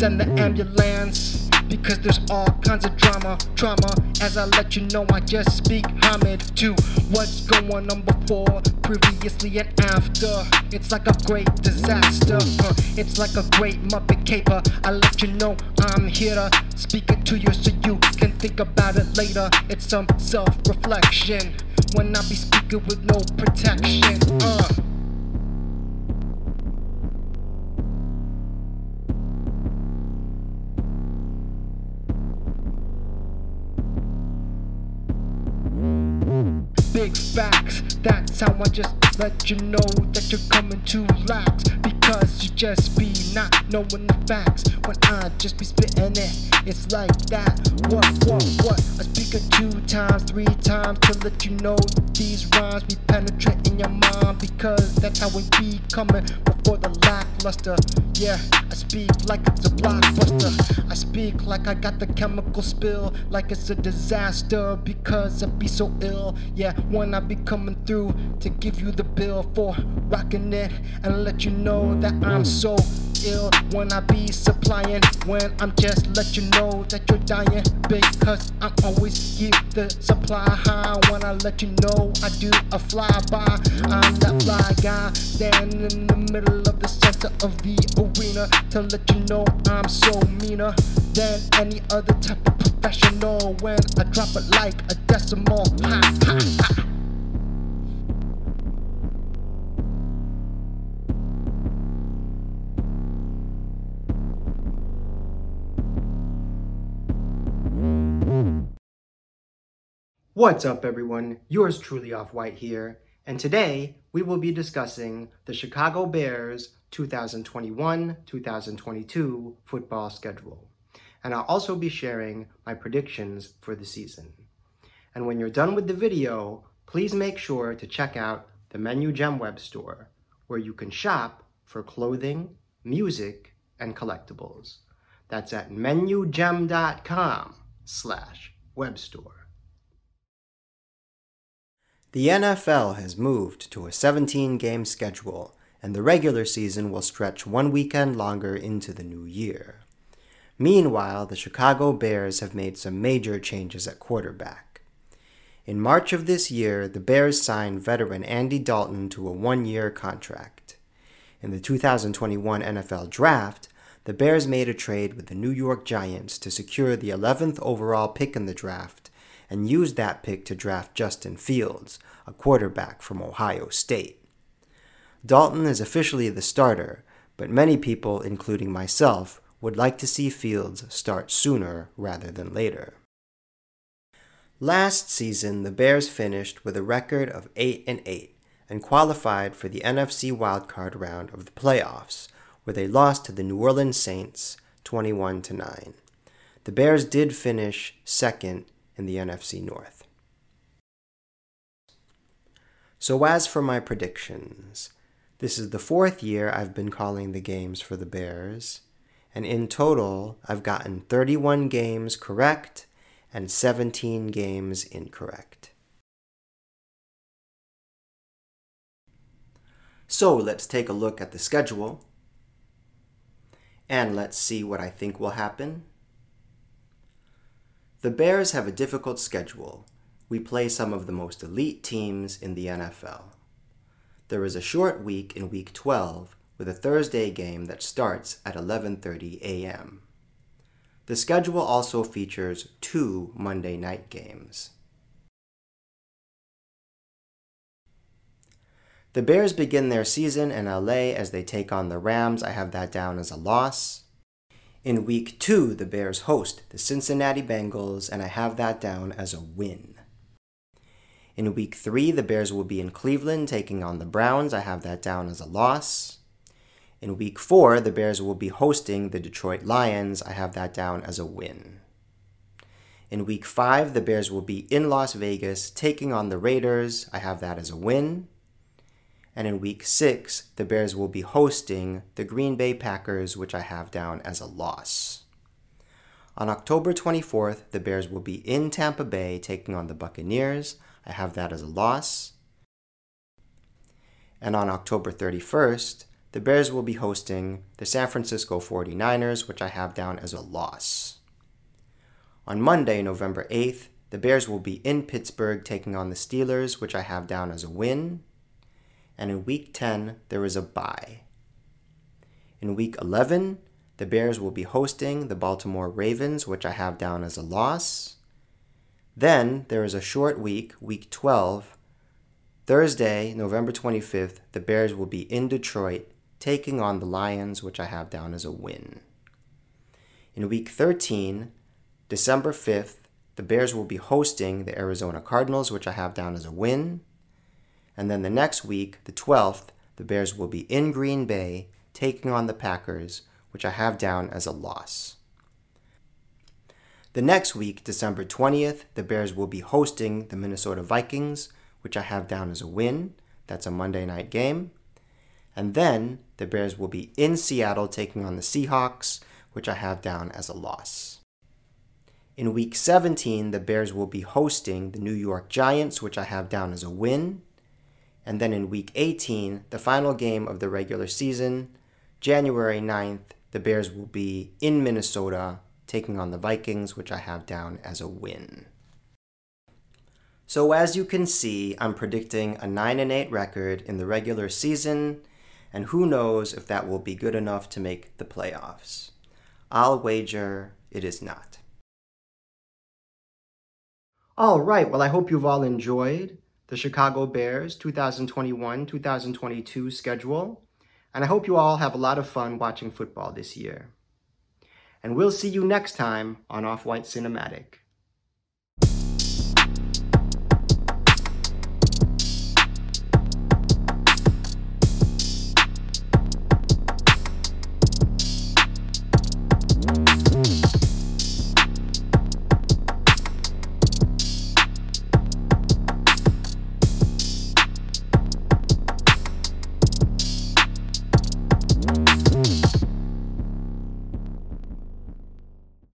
send the ambulance because there's all kinds of drama, trauma. As I let you know, I just speak homage to what's going on before, previously, and after. It's like a great disaster. Uh, it's like a great Muppet caper. I let you know I'm here to speak it to you so you can think about it later. It's some self reflection when I be speaking with no protection. Uh. Big facts, that's how I just let you know that you're coming to lax because you just be not knowing the facts when I just be spitting it. It's like that. What, what, what? I speak it two times, three times to let you know these rhymes be penetrating your mind because that's how we be coming before the lackluster. Yeah, I speak like it's a blockbuster. I speak like I got the chemical spill, like it's a disaster because I be so ill. Yeah, when I be coming through to give you the bill for rocking it and let you know that I'm so ill when I be supplying when I'm just let you know that you're dying because I'm always keep the supply. High when I let you know I do a flyby. I'm that fly guy standing in the middle of the center of the arena to let you know I'm so meaner than any other type of professional. When I drop it like a decimal ha ha ha What's up, everyone? Yours truly Off White here, and today we will be discussing the Chicago Bears 2021 2022 football schedule. And I'll also be sharing my predictions for the season. And when you're done with the video, please make sure to check out the Menu Gem web store, where you can shop for clothing, music, and collectibles. That's at menugem.com slash web store. The NFL has moved to a 17 game schedule, and the regular season will stretch one weekend longer into the new year. Meanwhile, the Chicago Bears have made some major changes at quarterback. In March of this year, the Bears signed veteran Andy Dalton to a one year contract. In the 2021 NFL Draft, the Bears made a trade with the New York Giants to secure the 11th overall pick in the draft and used that pick to draft Justin Fields, a quarterback from Ohio State. Dalton is officially the starter, but many people, including myself, would like to see Fields start sooner rather than later. Last season, the Bears finished with a record of 8 and 8 and qualified for the NFC wildcard round of the playoffs, where they lost to the New Orleans Saints 21 to 9. The Bears did finish second in the NFC North. So, as for my predictions, this is the fourth year I've been calling the games for the Bears, and in total, I've gotten 31 games correct and 17 games incorrect. So, let's take a look at the schedule, and let's see what I think will happen the Bears have a difficult schedule. We play some of the most elite teams in the NFL. There is a short week in week 12 with a Thursday game that starts at 11:30 a.m. The schedule also features two Monday night games. The Bears begin their season in LA as they take on the Rams. I have that down as a loss. In week two, the Bears host the Cincinnati Bengals, and I have that down as a win. In week three, the Bears will be in Cleveland taking on the Browns. I have that down as a loss. In week four, the Bears will be hosting the Detroit Lions. I have that down as a win. In week five, the Bears will be in Las Vegas taking on the Raiders. I have that as a win. And in week six, the Bears will be hosting the Green Bay Packers, which I have down as a loss. On October 24th, the Bears will be in Tampa Bay taking on the Buccaneers. I have that as a loss. And on October 31st, the Bears will be hosting the San Francisco 49ers, which I have down as a loss. On Monday, November 8th, the Bears will be in Pittsburgh taking on the Steelers, which I have down as a win. And in week 10, there is a bye. In week 11, the Bears will be hosting the Baltimore Ravens, which I have down as a loss. Then there is a short week, week 12. Thursday, November 25th, the Bears will be in Detroit taking on the Lions, which I have down as a win. In week 13, December 5th, the Bears will be hosting the Arizona Cardinals, which I have down as a win. And then the next week, the 12th, the Bears will be in Green Bay taking on the Packers, which I have down as a loss. The next week, December 20th, the Bears will be hosting the Minnesota Vikings, which I have down as a win. That's a Monday night game. And then the Bears will be in Seattle taking on the Seahawks, which I have down as a loss. In week 17, the Bears will be hosting the New York Giants, which I have down as a win. And then in week 18, the final game of the regular season, January 9th, the Bears will be in Minnesota taking on the Vikings, which I have down as a win. So as you can see, I'm predicting a 9 and 8 record in the regular season, and who knows if that will be good enough to make the playoffs. I'll wager it is not. All right, well I hope you've all enjoyed the Chicago Bears 2021-2022 schedule. And I hope you all have a lot of fun watching football this year. And we'll see you next time on Off White Cinematic.